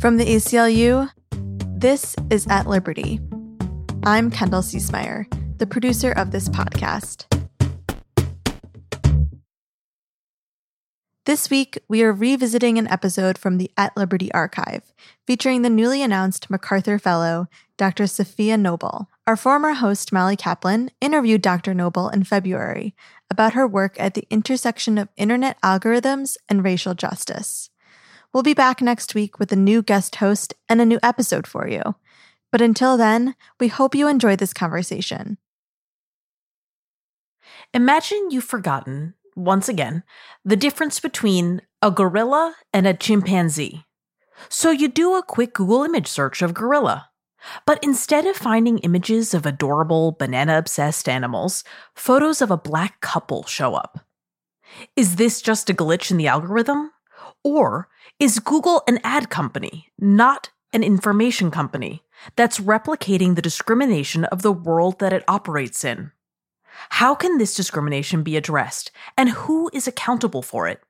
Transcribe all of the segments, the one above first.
From the ACLU, this is At Liberty. I'm Kendall Ciesemier, the producer of this podcast. This week, we are revisiting an episode from the At Liberty archive featuring the newly announced MacArthur Fellow, Dr. Safiya Noble. Our former host, Molly Kaplan, interviewed Dr. Noble in February about her work at the intersection of internet algorithms and racial justice. We'll be back next week with a new guest host and a new episode for you. But until then, we hope you enjoy this conversation. Imagine you've forgotten, once again, the difference between a gorilla and a chimpanzee. So you do a quick Google image search of gorilla. But instead of finding images of adorable banana obsessed animals, photos of a black couple show up. Is this just a glitch in the algorithm? Or is Google an ad company, not an information company, that's replicating the discrimination of the world that it operates in? How can this discrimination be addressed, and who is accountable for it?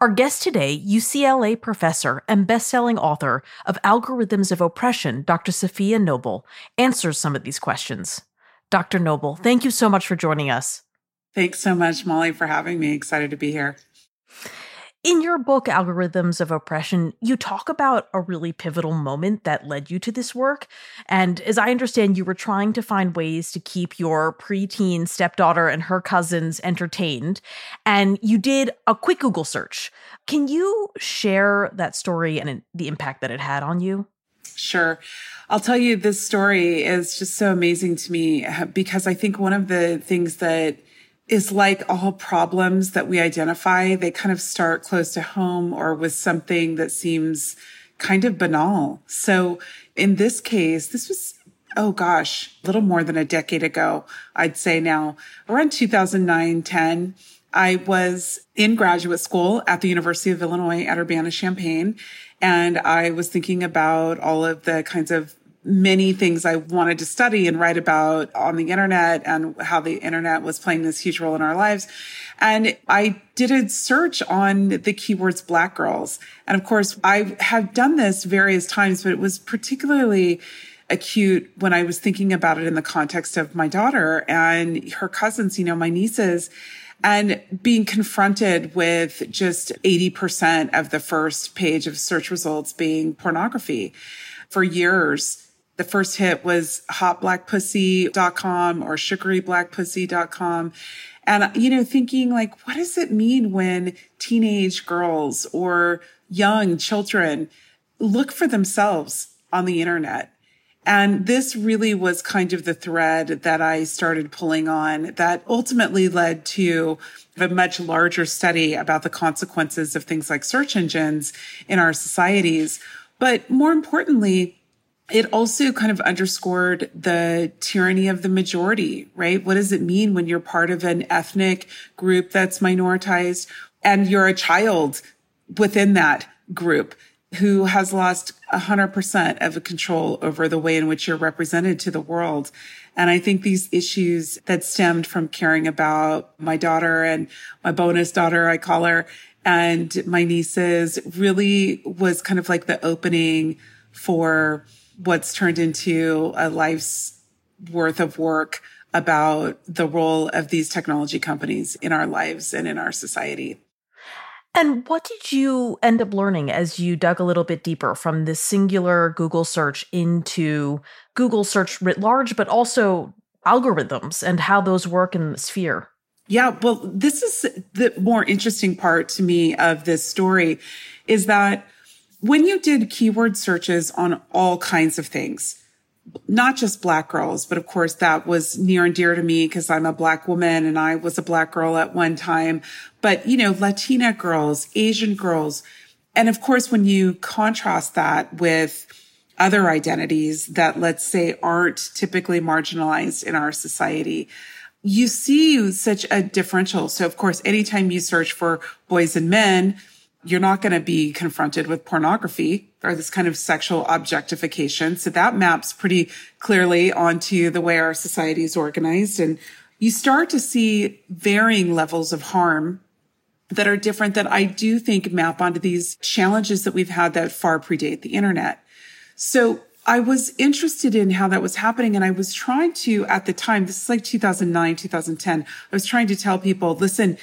Our guest today, UCLA professor and best-selling author of Algorithms of Oppression, Dr. Safiya Noble, answers some of these questions. Dr. Noble, thank you so much for joining us. Thanks so much, Molly, for having me. Excited to be here. In your book, Algorithms of Oppression, you talk about a really pivotal moment that led you to this work. And as I understand, you were trying to find ways to keep your preteen stepdaughter and her cousins entertained. And you did a quick Google search. Can you share that story and the impact that it had on you? Sure. I'll tell you, this story is just so amazing to me uh, because I think one of the things that is like all problems that we identify. They kind of start close to home or with something that seems kind of banal. So in this case, this was, oh gosh, a little more than a decade ago, I'd say now, around 2009, 10. I was in graduate school at the University of Illinois at Urbana-Champaign, and I was thinking about all of the kinds of many things I wanted to study and write about on the internet and how the internet was playing this huge role in our lives. And I did a search on the keywords black girls. And of course, I have done this various times, but it was particularly acute when I was thinking about it in the context of my daughter and her cousins, you know, my nieces and being confronted with just 80% of the first page of search results being pornography. For years, the first hit was hotblackpussy.com or sugaryblackpussy.com. And, you know, thinking like, what does it mean when teenage girls or young children look for themselves on the internet? And this really was kind of the thread that I started pulling on that ultimately led to a much larger study about the consequences of things like search engines in our societies. But more importantly, it also kind of underscored the tyranny of the majority, right? What does it mean when you're part of an ethnic group that's minoritized and you're a child within that group who has lost 100% of control over the way in which you're represented to the world? And I think these issues that stemmed from caring about my daughter and my bonus daughter, I call her, and my nieces really was kind of like the opening for what's turned into a life's worth of work about the role of these technology companies in our lives and in our society. And what did you end up learning as you dug a little bit deeper from this singular Google search into Google search writ large, but also algorithms and how those work in the sphere? Yeah, well, this is the more interesting part to me of this story is that when you did keyword searches on all kinds of things, not just black girls, but of course that was near and dear to me because I'm a black woman and I was a black girl at one time. But, you know, Latina girls, Asian girls. And of course, when you contrast that with other identities that let's say aren't typically marginalized in our society, you see such a differential. So of course, anytime you search for boys and men, you're not going to be confronted with pornography or this kind of sexual objectification. So that maps pretty clearly onto the way our society is organized. And you start to see varying levels of harm that are different that I do think map onto these challenges that we've had that far predate the internet. So I was interested in how that was happening. And I was trying to, at the time, this is like 2009, 2010, I was trying to tell people, listen,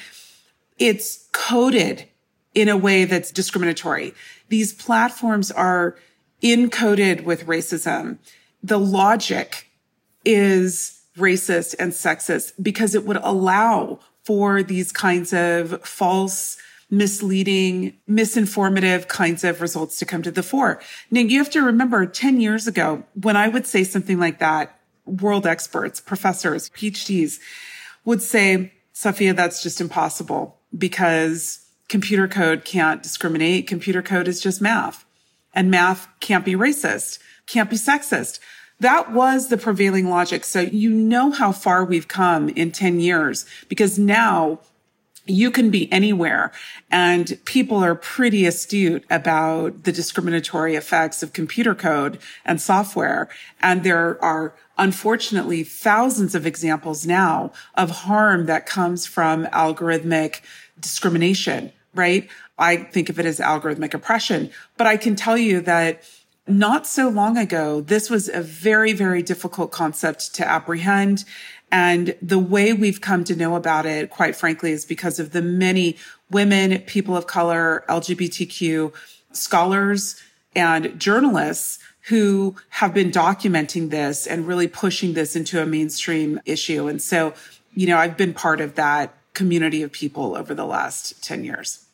it's coded in a way that's discriminatory. These platforms are encoded with racism. The logic is racist and sexist because it would allow for these kinds of false misleading, misinformative kinds of results to come to the fore. Now you have to remember 10 years ago, when I would say something like that, world experts, professors, PhDs would say, Safiya, that's just impossible because computer code can't discriminate. Computer code is just math and math can't be racist, can't be sexist. That was the prevailing logic. So you know how far we've come in 10 years because now you can be anywhere and people are pretty astute about the discriminatory effects of computer code and software. And there are unfortunately thousands of examples now of harm that comes from algorithmic discrimination, right? I think of it as algorithmic oppression, but I can tell you that not so long ago, this was a very, very difficult concept to apprehend. And the way we've come to know about it, quite frankly, is because of the many women, people of color, LGBTQ scholars and journalists who have been documenting this and really pushing this into a mainstream issue. And so, you know, I've been part of that community of people over the last 10 years.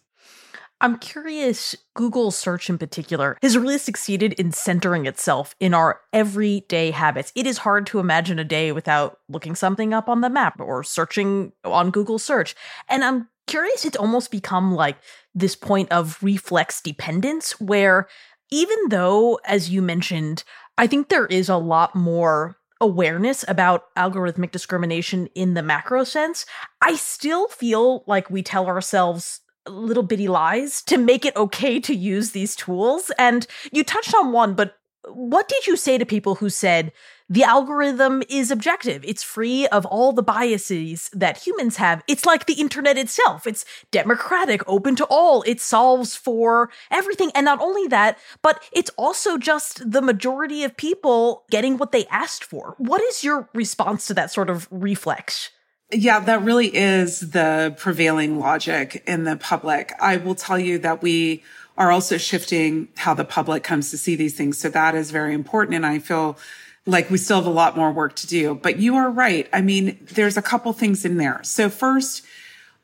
I'm curious, Google search in particular has really succeeded in centering itself in our everyday habits. It is hard to imagine a day without looking something up on the map or searching on Google search. And I'm curious, it's almost become like this point of reflex dependence where even though, as you mentioned, I think there is a lot more awareness about algorithmic discrimination in the macro sense, I still feel like we tell ourselves little bitty lies to make it okay to use these tools. And you touched on one, but what did you say to people who said the algorithm is objective? It's free of all the biases that humans have. It's like the internet itself. It's democratic, open to all. It solves for everything. And not only that, but it's also just the majority of people getting what they asked for. What is your response to that sort of reflex? Yeah, that really is the prevailing logic in the public. I will tell you that we are also shifting how the public comes to see these things. So that is very important. And I feel like we still have a lot more work to do, but you are right. I mean, there's a couple things in there. So first,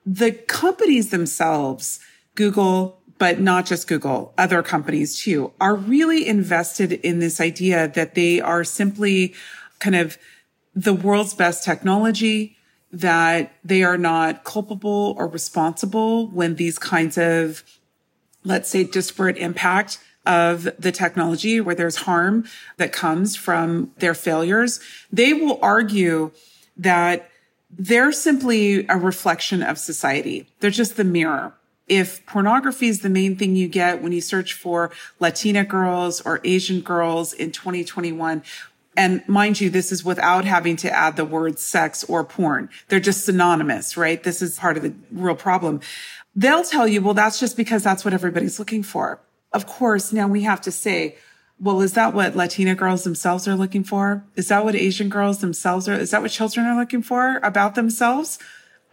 the companies themselves, Google, but not just Google, other companies too, are really invested in this idea that they are simply kind of the world's best technology that they are not culpable or responsible when these kinds of, let's say, disparate impact of the technology where there's harm that comes from their failures, they will argue that they're simply a reflection of society. They're just the mirror. If pornography is the main thing you get when you search for Latina girls or Asian girls in 2021, and mind you, this is without having to add the word sex or porn. They're just synonymous, right? This is part of the real problem. They'll tell you, well, that's just because that's what everybody's looking for. Of course, now we have to say, well, is that what Latina girls themselves are looking for? Is that what Asian girls themselves are? Is that what children are looking for about themselves?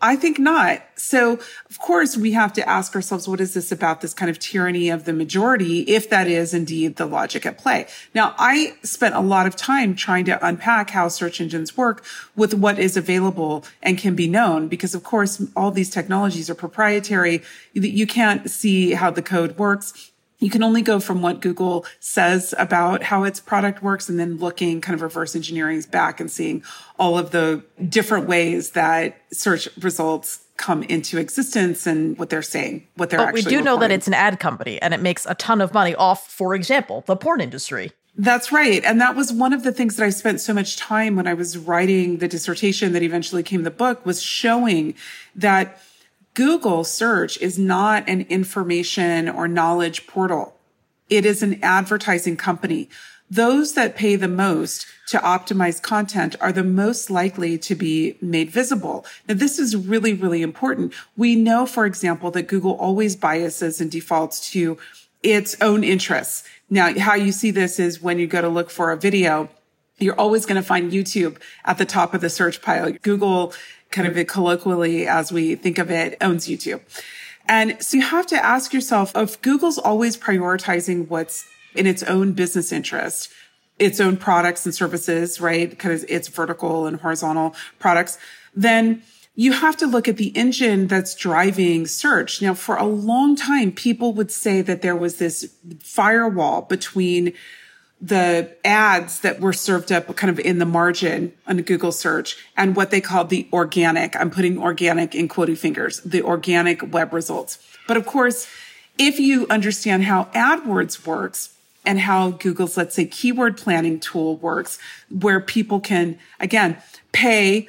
I think not. So, of course, we have to ask ourselves, what is this about this kind of tyranny of the majority, if that is indeed the logic at play? Now, I spent a lot of time trying to unpack how search engines work with what is available and can be known, because of course, all these technologies are proprietary. You can't see how the code works you can only go from what Google says about how its product works and then looking kind of reverse engineering back and seeing all of the different ways that search results come into existence and what they're saying, what they're but we do reporting. know that it's an ad company and it makes a ton of money off, for example, the porn industry. That's right. And that was one of the things that I spent so much time when I was writing the dissertation that eventually came the book was showing that Google search is not an information or knowledge portal. It is an advertising company. those that pay the most to optimize content are the most likely to be made visible. Now, this is really, really important. We know, for example, that Google always biases and defaults to its own interests. Now, how you see this is when you go to look for a video, you're always going to find YouTube at the top of the search pile. Google kind of colloquially, as we think of it, owns YouTube. And so you have to ask yourself if Google's always prioritizing what's in its own business interest, its own products and services, right? Because its vertical and horizontal products, then you have to look at the engine that's driving search. Now, for a long time, people would say that there was this firewall between the ads that were served up kind of in the margin on Google search and what they called the organic, I'm putting organic in quoting fingers, the organic web results. But of course, if you understand how AdWords works and how Google's, let's say, keyword planning tool works, where people can, again, pay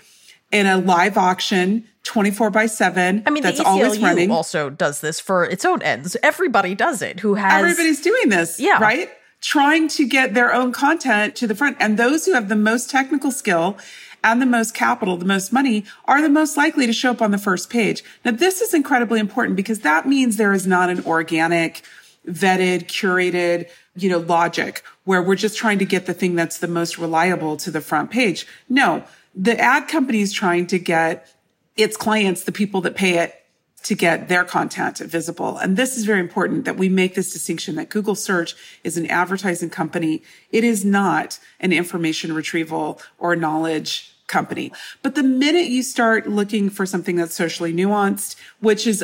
in a live auction 24 by 7 I mean, that's the always running. also does this for its own ends. Everybody does it who has Everybody's doing this, Yeah. right? Trying to get their own content to the front. And those who have the most technical skill and the most capital, the most money are the most likely to show up on the first page. Now, this is incredibly important because that means there is not an organic, vetted, curated, you know, logic where we're just trying to get the thing that's the most reliable to the front page. No, the ad company is trying to get its clients, the people that pay it, to get their content visible. And this is very important that we make this distinction that Google search is an advertising company. It is not an information retrieval or knowledge company. But the minute you start looking for something that's socially nuanced, which is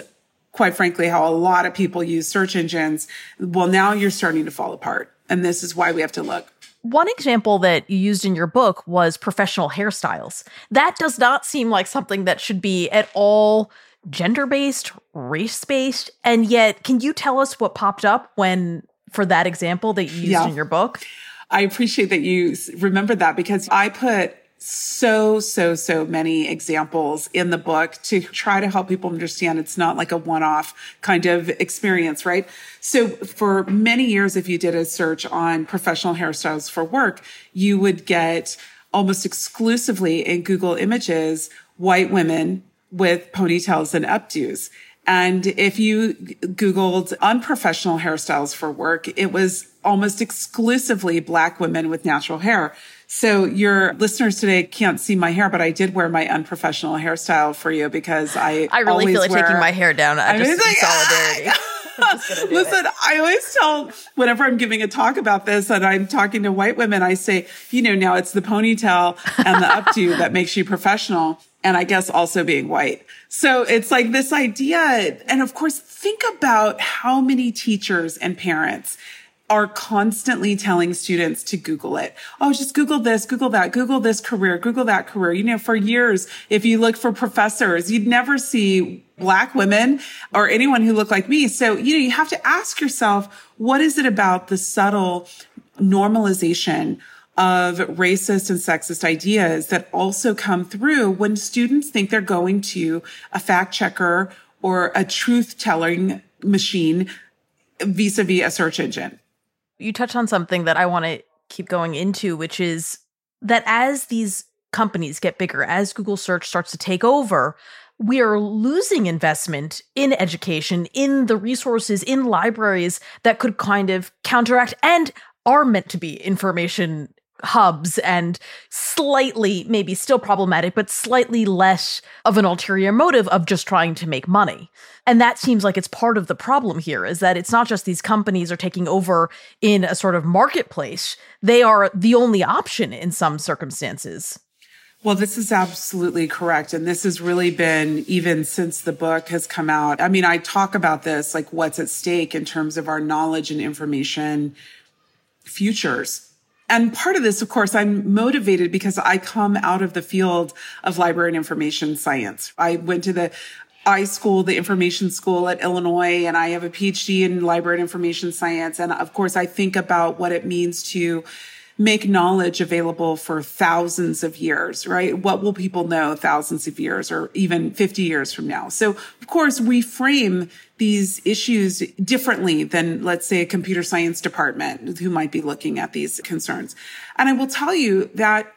quite frankly how a lot of people use search engines, well, now you're starting to fall apart. And this is why we have to look. One example that you used in your book was professional hairstyles. That does not seem like something that should be at all gender based, race based. And yet, can you tell us what popped up when, for that example that you used Yeah. in your book? I appreciate that you remember that because I put so, so, so many examples in the book to try to help people understand it's not like a one off kind of experience, right? So for many years, if you did a search on professional hairstyles for work, you would get almost exclusively in Google images, white women with ponytails and updos. And if you Googled unprofessional hairstyles for work, it was almost exclusively black women with natural hair. So your listeners today can't see my hair, but I did wear my unprofessional hairstyle for you because I I really always feel like wear, taking my hair down. I I just mean, like, ah! solidarity. I'm gonna do it. Listen, I always tell whenever I'm giving a talk about this and I'm talking to white women, I say, you know, now it's the ponytail and the updo that makes you professional. And I guess also being white. So it's like this idea. And of course, think about how many teachers and parents are constantly telling students to Google it. Oh, just Google this, Google that, Google this career, Google that career. You know, for years, if you look for professors, you'd never see black women or anyone who looked like me. So, you know, you have to ask yourself, what is it about the subtle normalization of racist and sexist ideas that also come through when students think they're going to a fact checker or a truth telling machine vis-a-vis a search engine. you touched on something that I want to keep going into, which is that as these companies get bigger, as Google search starts to take over, we are losing investment in education, in the resources, in libraries that could kind of counteract and are meant to be information hubs and slightly, maybe still problematic, but slightly less of an ulterior motive of just trying to make money. And that seems like it's part of the problem here is that it's not just these companies are taking over in a sort of marketplace, they are the only option in some circumstances. Well, this is absolutely correct. And this has really been even since the book has come out. I mean, I talk about this, like what's at stake in terms of our knowledge and information futures. And part of this, of course, I'm motivated because I come out of the field of library and information science. I went to the I school, the information school at Illinois, and I have a PhD in library and information science. And of course, I think about what it means to make knowledge available for thousands of years, right? What will people know thousands of years or even 50 years from now? So of course we frame these issues differently than let's say a computer science department who might be looking at these concerns. And I will tell you that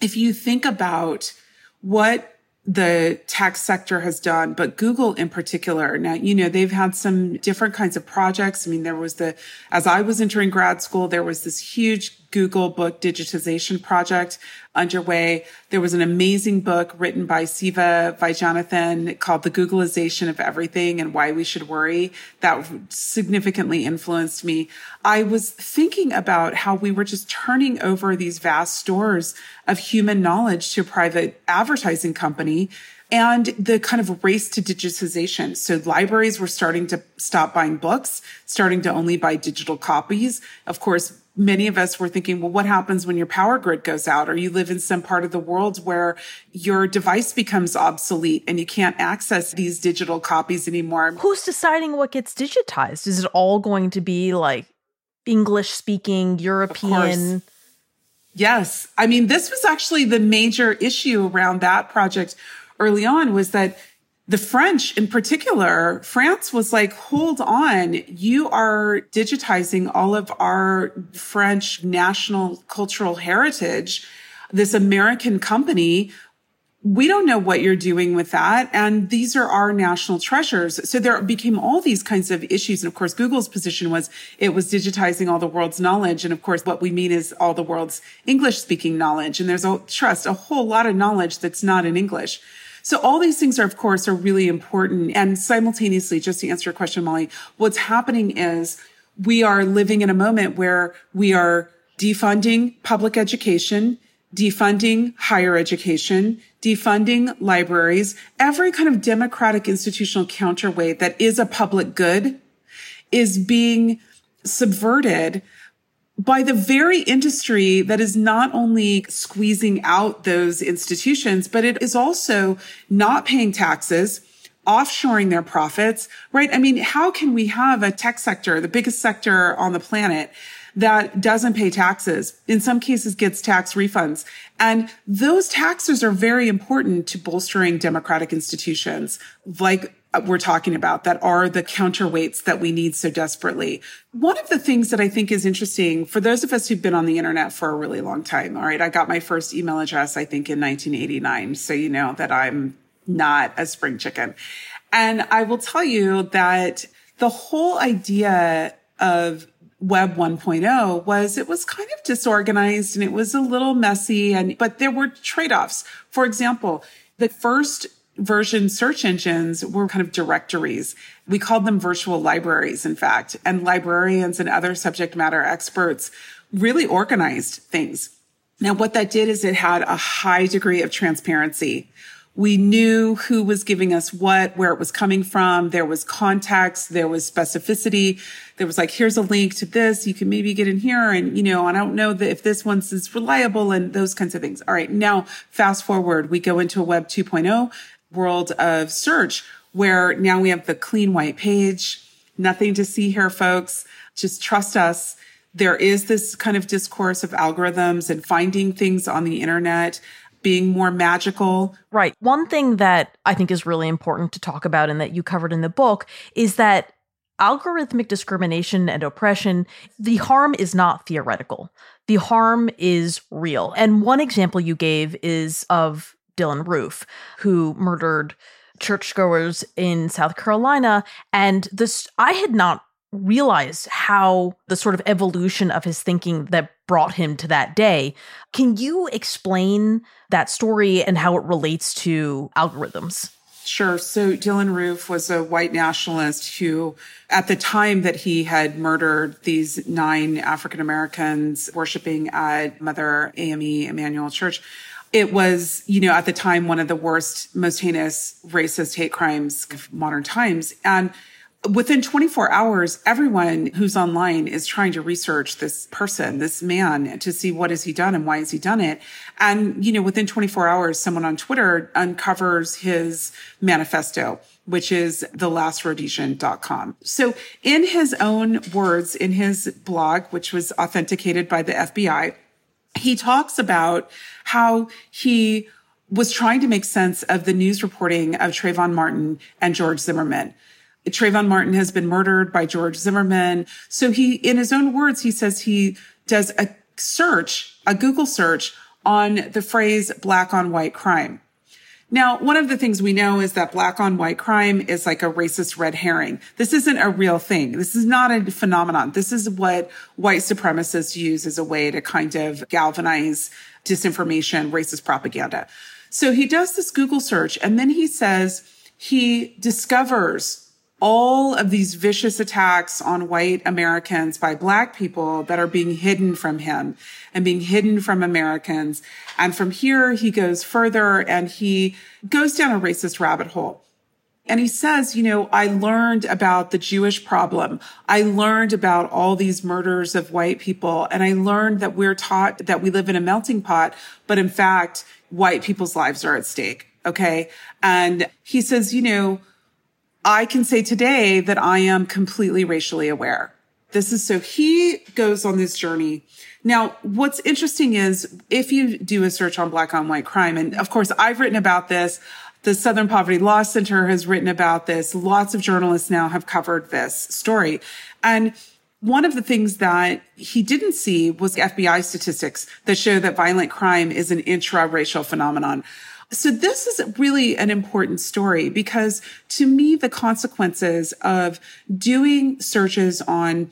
if you think about what the tech sector has done, but Google in particular. Now, you know, they've had some different kinds of projects. I mean, there was the, as I was entering grad school, there was this huge Google book digitization project underway. There was an amazing book written by Siva Vaidhyanathan called The Googlization of Everything and Why We Should Worry that significantly influenced me. I was thinking about how we were just turning over these vast stores of human knowledge to a private advertising company and the kind of race to digitization. So libraries were starting to stop buying books, starting to only buy digital copies. Of course, many of us were thinking, well, what happens when your power grid goes out or you live in some part of the world where your device becomes obsolete and you can't access these digital copies anymore? Who's deciding what gets digitized? Is it all going to be like English speaking, European? Yes. I mean, this was actually the major issue around that project early on was that the French in particular, France was like, hold on, you are digitizing all of our French national cultural heritage. This American company, we don't know what you're doing with that. And these are our national treasures. So there became all these kinds of issues. And of course, Google's position was it was digitizing all the world's knowledge. And of course, what we mean is all the world's English speaking knowledge. And there's a trust, a whole lot of knowledge that's not in English. So all these things are, of course, are really important. And simultaneously, just to answer your question, Molly, what's happening is we are living in a moment where we are defunding public education, defunding higher education, defunding libraries, every kind of democratic institutional counterweight that is a public good is being subverted by the very industry that is not only squeezing out those institutions, but it is also not paying taxes, offshoring their profits, right? I mean, how can we have a tech sector, the biggest sector on the planet, that doesn't pay taxes, in some cases gets tax refunds. And those taxes are very important to bolstering democratic institutions like we're talking about that are the counterweights that we need so desperately. One of the things that I think is interesting for those of us who've been on the internet for a really long time. All right. I got my first email address, I think in 1989. So you know that I'm not a spring chicken. And I will tell you that the whole idea of web 1.0 was it was kind of disorganized and it was a little messy and but there were trade-offs. For example, the first version search engines were kind of directories. We called them virtual libraries, in fact, and librarians and other subject matter experts really organized things. Now, what that did is it had a high degree of transparency. We knew who was giving us what, where it was coming from. There was context. There was specificity. There was like, here's a link to this. You can maybe get in here. And, you know, I don't know that if this one's is reliable and those kinds of things. All right. Now fast forward, we go into a web 2.0 world of search where now we have the clean white page. Nothing to see here, folks. Just trust us. There is this kind of discourse of algorithms and finding things on the internet being more magical. Right. One thing that I think is really important to talk about and that you covered in the book is that algorithmic discrimination and oppression, the harm is not theoretical. The harm is real. And one example you gave is of Dylann Roof, who murdered churchgoers in South Carolina. And this, I had not realized how the sort of evolution of his thinking that brought him to that day. Can you explain that story and how it relates to algorithms? Sure. So Dylann Roof was a white nationalist who, at the time that he had murdered these nine African Americans worshiping at Mother AME Emanuel Church, it was, you know, at the time, one of the worst, most heinous racist hate crimes of modern times. And within 24 hours, everyone who's online is trying to research this person, this man to see what has he done and why has he done it. And, you know, within 24 hours, someone on Twitter uncovers his manifesto which is thelastRhodesian.com. So in his own words, in his blog, which was authenticated by the FBI, he talks about how he was trying to make sense of the news reporting of Trayvon Martin and George Zimmerman. Trayvon Martin has been murdered by George Zimmerman. So he, in his own words, he says he does a search, a Google search on the phrase black on white crime. Now, one of the things we know is that black on white crime is like a racist red herring. This isn't a real thing. This is not a phenomenon. This is what white supremacists use as a way to kind of galvanize disinformation, racist propaganda. So he does this Google search and then he says he discovers all of these vicious attacks on white Americans by black people that are being hidden from him and being hidden from Americans. And from here, he goes further and he goes down a racist rabbit hole. And he says, you know, I learned about the Jewish problem. I learned about all these murders of white people. And I learned that we're taught that we live in a melting pot, but in fact, white people's lives are at stake. Okay. And he says, you know, I can say today that I am completely racially aware. This is so he goes on this journey. Now, what's interesting is if you do a search on black on white crime, and of course I've written about this. The Southern Poverty Law Center has written about this. Lots of journalists now have covered this story. And one of the things that he didn't see was FBI statistics that show that violent crime is an intra-racial phenomenon. So this is really an important story because to me, the consequences of doing searches on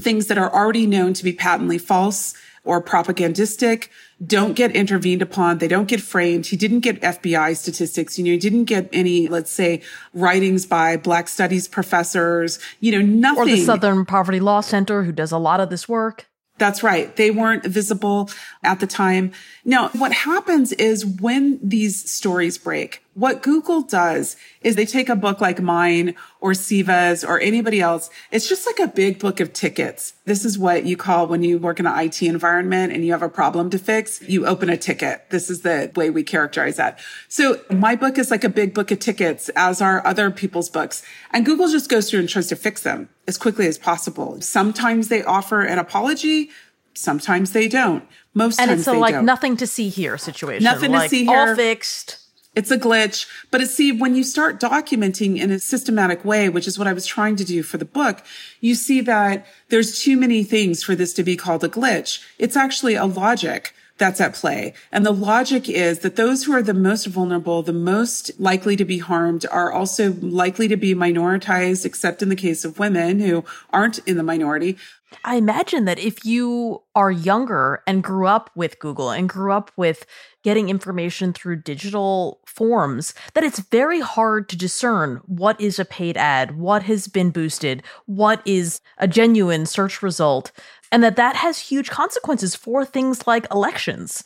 things that are already known to be patently false or propagandistic don't get intervened upon. They don't get framed. He didn't get FBI statistics. You know, he didn't get any, let's say, writings by Black studies professors, you know, nothing. Or the Southern Poverty Law Center, who does a lot of this work. That's right. They weren't visible at the time. Now, what happens is when these stories break, what Google does is they take a book like mine or Siva's or anybody else. It's just like a big book of tickets. This is what you call when you work in an IT environment and you have a problem to fix, you open a ticket. This is the way we characterize that. So my book is like a big book of tickets as are other people's books. And Google just goes through and tries to fix them as quickly as possible. Sometimes they offer an apology. Sometimes they don't. Most and times it's a like don't. nothing to see here situation. Nothing to like, see All here. fixed. It's a glitch. But see, when you start documenting in a systematic way, which is what I was trying to do for the book, you see that there's too many things for this to be called a glitch. It's actually a logic that's at play. And the logic is that those who are the most vulnerable, the most likely to be harmed are also likely to be minoritized, except in the case of women who aren't in the minority. I imagine that if you are younger and grew up with Google and grew up with getting information through digital forms, that it's very hard to discern what is a paid ad, what has been boosted, what is a genuine search result, and that that has huge consequences for things like elections.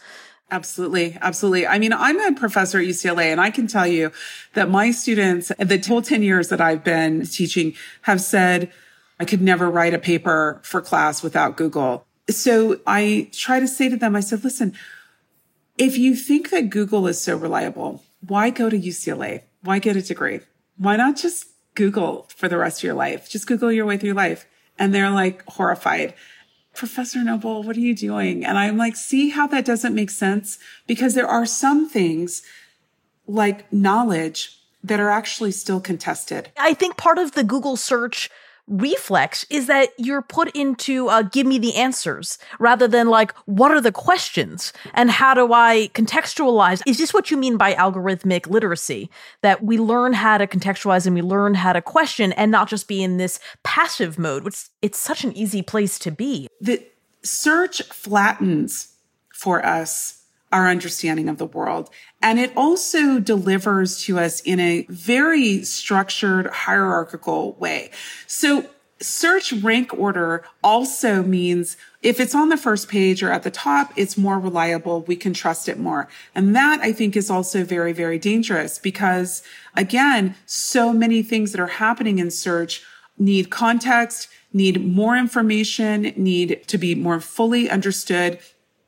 Absolutely. Absolutely. I mean, I'm a professor at UCLA and I can tell you that my students, the whole 10 years that I've been teaching have said, I could never write a paper for class without Google. So I try to say to them, I said, listen, if you think that Google is so reliable, why go to UCLA? Why get a degree? Why not just Google for the rest of your life? Just Google your way through life. And they're like horrified. Professor Noble, what are you doing? And I'm like, see how that doesn't make sense? Because there are some things like knowledge that are actually still contested. I think part of the Google search reflex is that you're put into uh, give me the answers rather than like what are the questions and how do i contextualize? Is this what you mean by algorithmic literacy? That we learn how to contextualize and we learn how to question and not just be in this passive mode which it's such an easy place to be. The search flattens for us our understanding of the world. And it also delivers to us in a very structured hierarchical way. So search rank order also means if it's on the first page or at the top, it's more reliable. We can trust it more. And that I think is also very, very dangerous because again, so many things that are happening in search need context, need more information, need to be more fully understood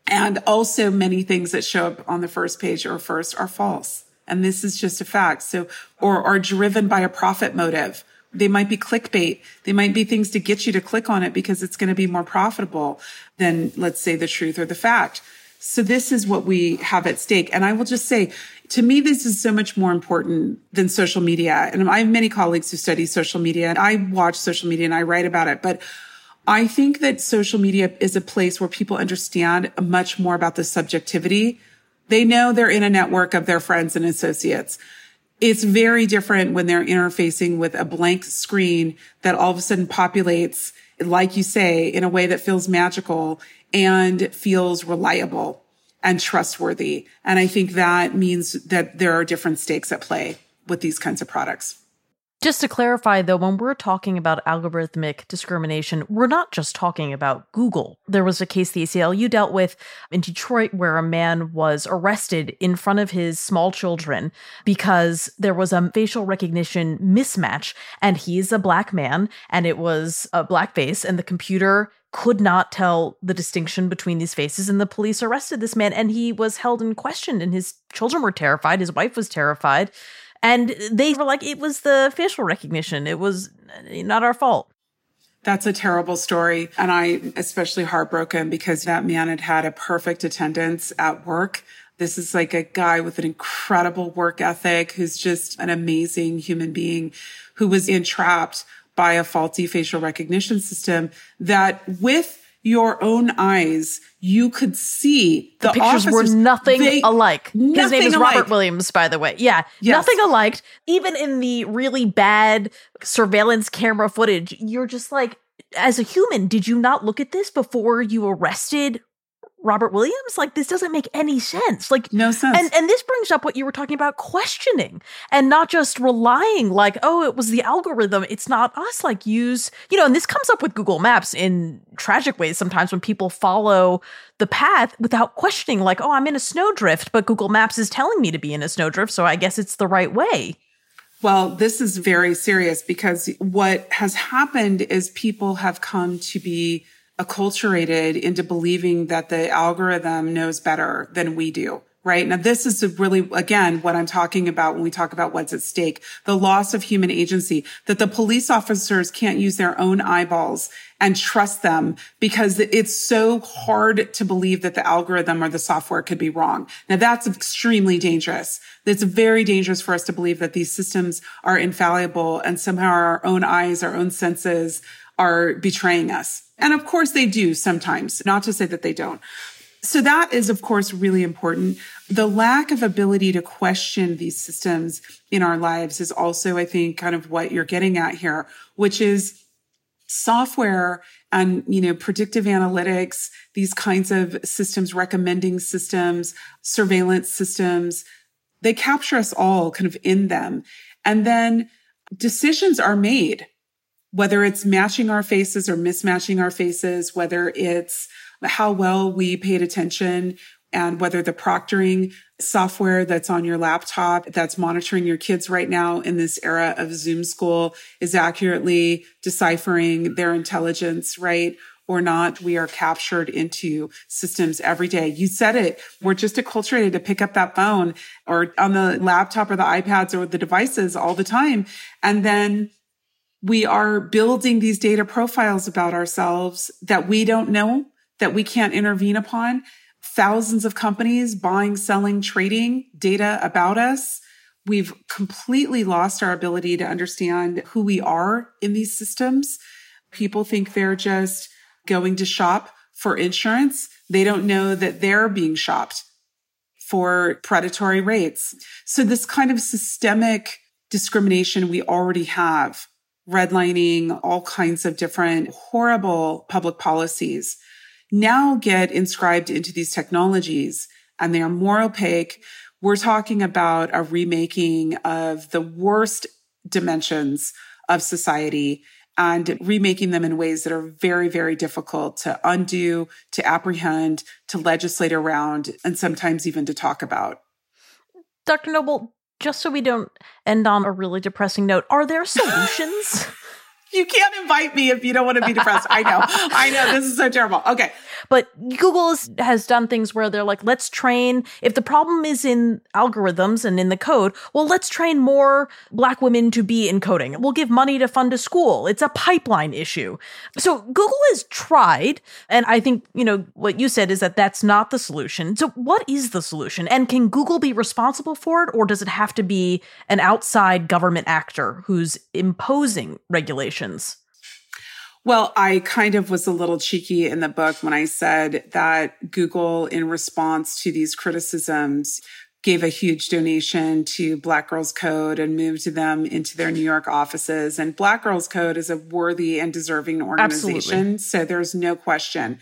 and also many things that show up on the first page or first are false. And this is just a fact. So, or are driven by a profit motive. They might be clickbait. They might be things to get you to click on it because it's going to be more profitable than, let's say, the truth or the fact. So this is what we have at stake. And I will just say, to me, this is so much more important than social media. And I have many colleagues who study social media and I watch social media and I write about it. But I think that social media is a place where people understand much more about the subjectivity. They know they're in a network of their friends and associates. It's very different when they're interfacing with a blank screen that all of a sudden populates, like you say, in a way that feels magical and feels reliable and trustworthy. And I think that means that there are different stakes at play with these kinds of products. Just to clarify, though, when we're talking about algorithmic discrimination, we're not just talking about Google. There was a case the ACLU dealt with in Detroit where a man was arrested in front of his small children because there was a facial recognition mismatch, and he's a black man, and it was a black face, and the computer could not tell the distinction between these faces and the police arrested this man and he was held and questioned and his children were terrified his wife was terrified and they were like, it was the facial recognition. It was not our fault. That's a terrible story. And I especially heartbroken because that man had had a perfect attendance at work. This is like a guy with an incredible work ethic who's just an amazing human being who was entrapped by a faulty facial recognition system that with your own eyes, you could see the, the pictures were nothing they, alike. Nothing His name is alike. Robert Williams, by the way. Yeah, yes. nothing alike. Even in the really bad surveillance camera footage, you're just like, as a human, did you not look at this before you arrested Robert Williams? Like this doesn't make any sense. Like no sense. And and this brings up what you were talking about questioning and not just relying like, oh, it was the algorithm. It's not us. Like use, you know, and this comes up with Google Maps in tragic ways sometimes when people follow the path without questioning, like, oh, I'm in a snowdrift, but Google Maps is telling me to be in a snowdrift, so I guess it's the right way. Well, this is very serious because what has happened is people have come to be acculturated into believing that the algorithm knows better than we do. Right. Now, this is really, again, what I'm talking about when we talk about what's at stake, the loss of human agency, that the police officers can't use their own eyeballs and trust them because it's so hard to believe that the algorithm or the software could be wrong. Now that's extremely dangerous. It's very dangerous for us to believe that these systems are infallible and somehow our own eyes, our own senses are betraying us. And of course they do sometimes, not to say that they don't. So that is, of course, really important. The lack of ability to question these systems in our lives is also, I think, kind of what you're getting at here, which is software and, you know, predictive analytics, these kinds of systems, recommending systems, surveillance systems, they capture us all kind of in them. And then decisions are made whether it's matching our faces or mismatching our faces, whether it's how well we paid attention and whether the proctoring software that's on your laptop that's monitoring your kids right now in this era of Zoom school is accurately deciphering their intelligence, right? Or not, we are captured into systems every day. You said it. We're just acculturated to pick up that phone or on the laptop or the iPads or the devices all the time. And then we are building these data profiles about ourselves that we don't know, that we can't intervene upon. Thousands of companies buying, selling, trading data about us. We've completely lost our ability to understand who we are in these systems. People think they're just going to shop for insurance. They don't know that they're being shopped for predatory rates. So this kind of systemic discrimination we already have redlining, all kinds of different horrible public policies now get inscribed into these technologies and they are more opaque. We're talking about a remaking of the worst dimensions of society and remaking them in ways that are very, very difficult to undo, to apprehend, to legislate around, and sometimes even to talk about. Dr. Noble, just so we don't end on a really depressing note, are there solutions? You can't invite me if you don't want to be depressed. I know. I know. This is so terrible. Okay. But Google has done things where they're like, let's train, if the problem is in algorithms and in the code, well, let's train more black women to be in coding. We'll give money to fund a school. It's a pipeline issue. So Google has tried. And I think, you know, what you said is that that's not the solution. So what is the solution? And can Google be responsible for it? Or does it have to be an outside government actor who's imposing regulations? Well, I kind of was a little cheeky in the book when I said that Google, in response to these criticisms, gave a huge donation to Black Girls Code and moved them into their New York offices. And Black Girls Code is a worthy and deserving organization. Absolutely. So there's no question.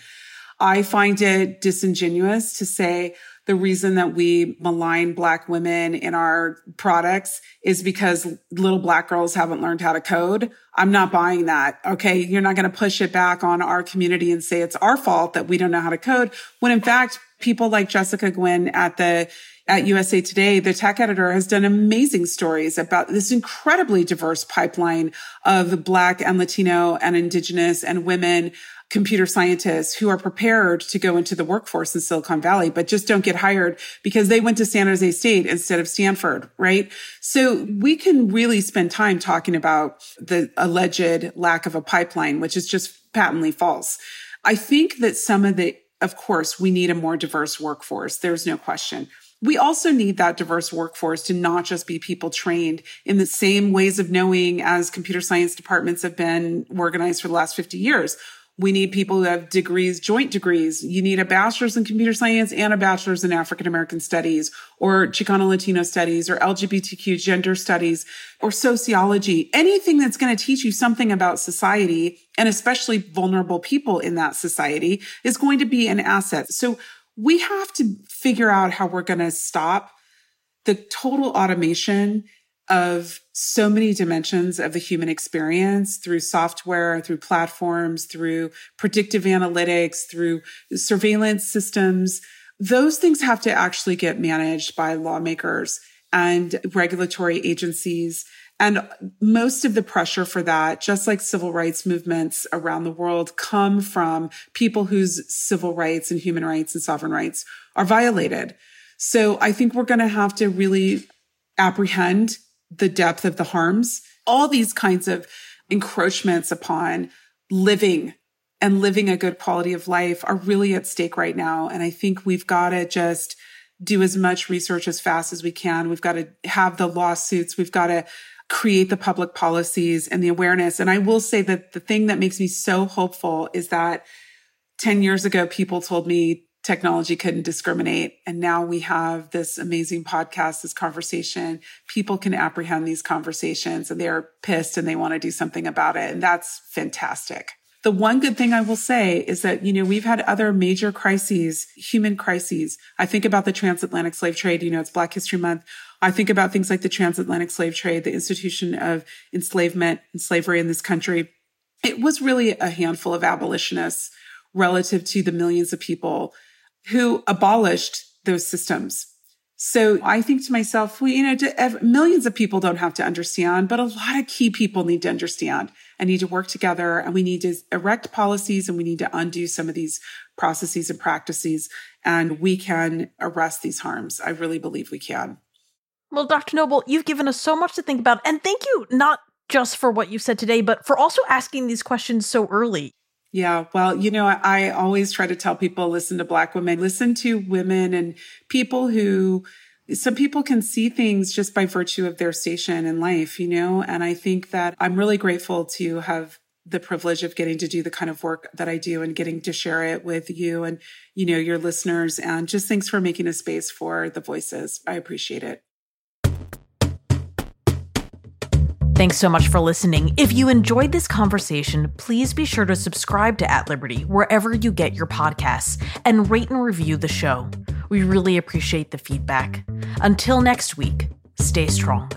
I find it disingenuous to say, the reason that we malign black women in our products is because little black girls haven't learned how to code. I'm not buying that. Okay. You're not going to push it back on our community and say it's our fault that we don't know how to code. When in fact, people like Jessica Guynn at the at USA Today, the tech editor has done amazing stories about this incredibly diverse pipeline of Black and Latino and Indigenous and women computer scientists who are prepared to go into the workforce in Silicon Valley, but just don't get hired because they went to San Jose State instead of Stanford, right? So we can really spend time talking about the alleged lack of a pipeline, which is just patently false. I think that some of the, of course, we need a more diverse workforce. There's no question. We also need that diverse workforce to not just be people trained in the same ways of knowing as computer science departments have been organized for the last 50 years. We need people who have degrees, joint degrees. You need a bachelor's in computer science and a bachelor's in African American studies or Chicano Latino studies or LGBTQ gender studies or sociology. Anything that's going to teach you something about society and especially vulnerable people in that society is going to be an asset. So we have to figure out how we're going to stop the total automation of so many dimensions of the human experience through software, through platforms, through predictive analytics, through surveillance systems. Those things have to actually get managed by lawmakers and regulatory agencies. And most of the pressure for that, just like civil rights movements around the world, come from people whose civil rights and human rights and sovereign rights are violated. So I think we're going to have to really apprehend the depth of the harms, all these kinds of encroachments upon living and living a good quality of life are really at stake right now. And I think we've got to just do as much research as fast as we can. We've got to have the lawsuits. We've got to create the public policies and the awareness. And I will say that the thing that makes me so hopeful is that 10 years ago, people told me technology couldn't discriminate. And now we have this amazing podcast, this conversation. People can apprehend these conversations and they're pissed and they want to do something about it. And that's fantastic. The one good thing I will say is that, you know, we've had other major crises, human crises. I think about the transatlantic slave trade. You know, it's Black History Month. I think about things like the transatlantic slave trade, the institution of enslavement and slavery in this country. It was really a handful of abolitionists relative to the millions of people who abolished those systems. So I think to myself, well, you know, millions of people don't have to understand, but a lot of key people need to understand and need to work together and we need to erect policies and we need to undo some of these processes and practices and we can arrest these harms. I really believe we can. Well, Dr. Noble, you've given us so much to think about and thank you not just for what you've said today, but for also asking these questions so early. Yeah. Well, you know, I, always try to tell people listen to Black women, listen to women and people who, some people can see things just by virtue of their station in life, you know? And I think that I'm really grateful to have the privilege of getting to do the kind of work that I do and getting to share it with you and, you know, your listeners. And just thanks for making a space for the voices. I appreciate it. Thanks so much for listening. If you enjoyed this conversation, please be sure to subscribe to At Liberty wherever you get your podcasts and rate and review the show. We really appreciate the feedback. Until next week, stay strong.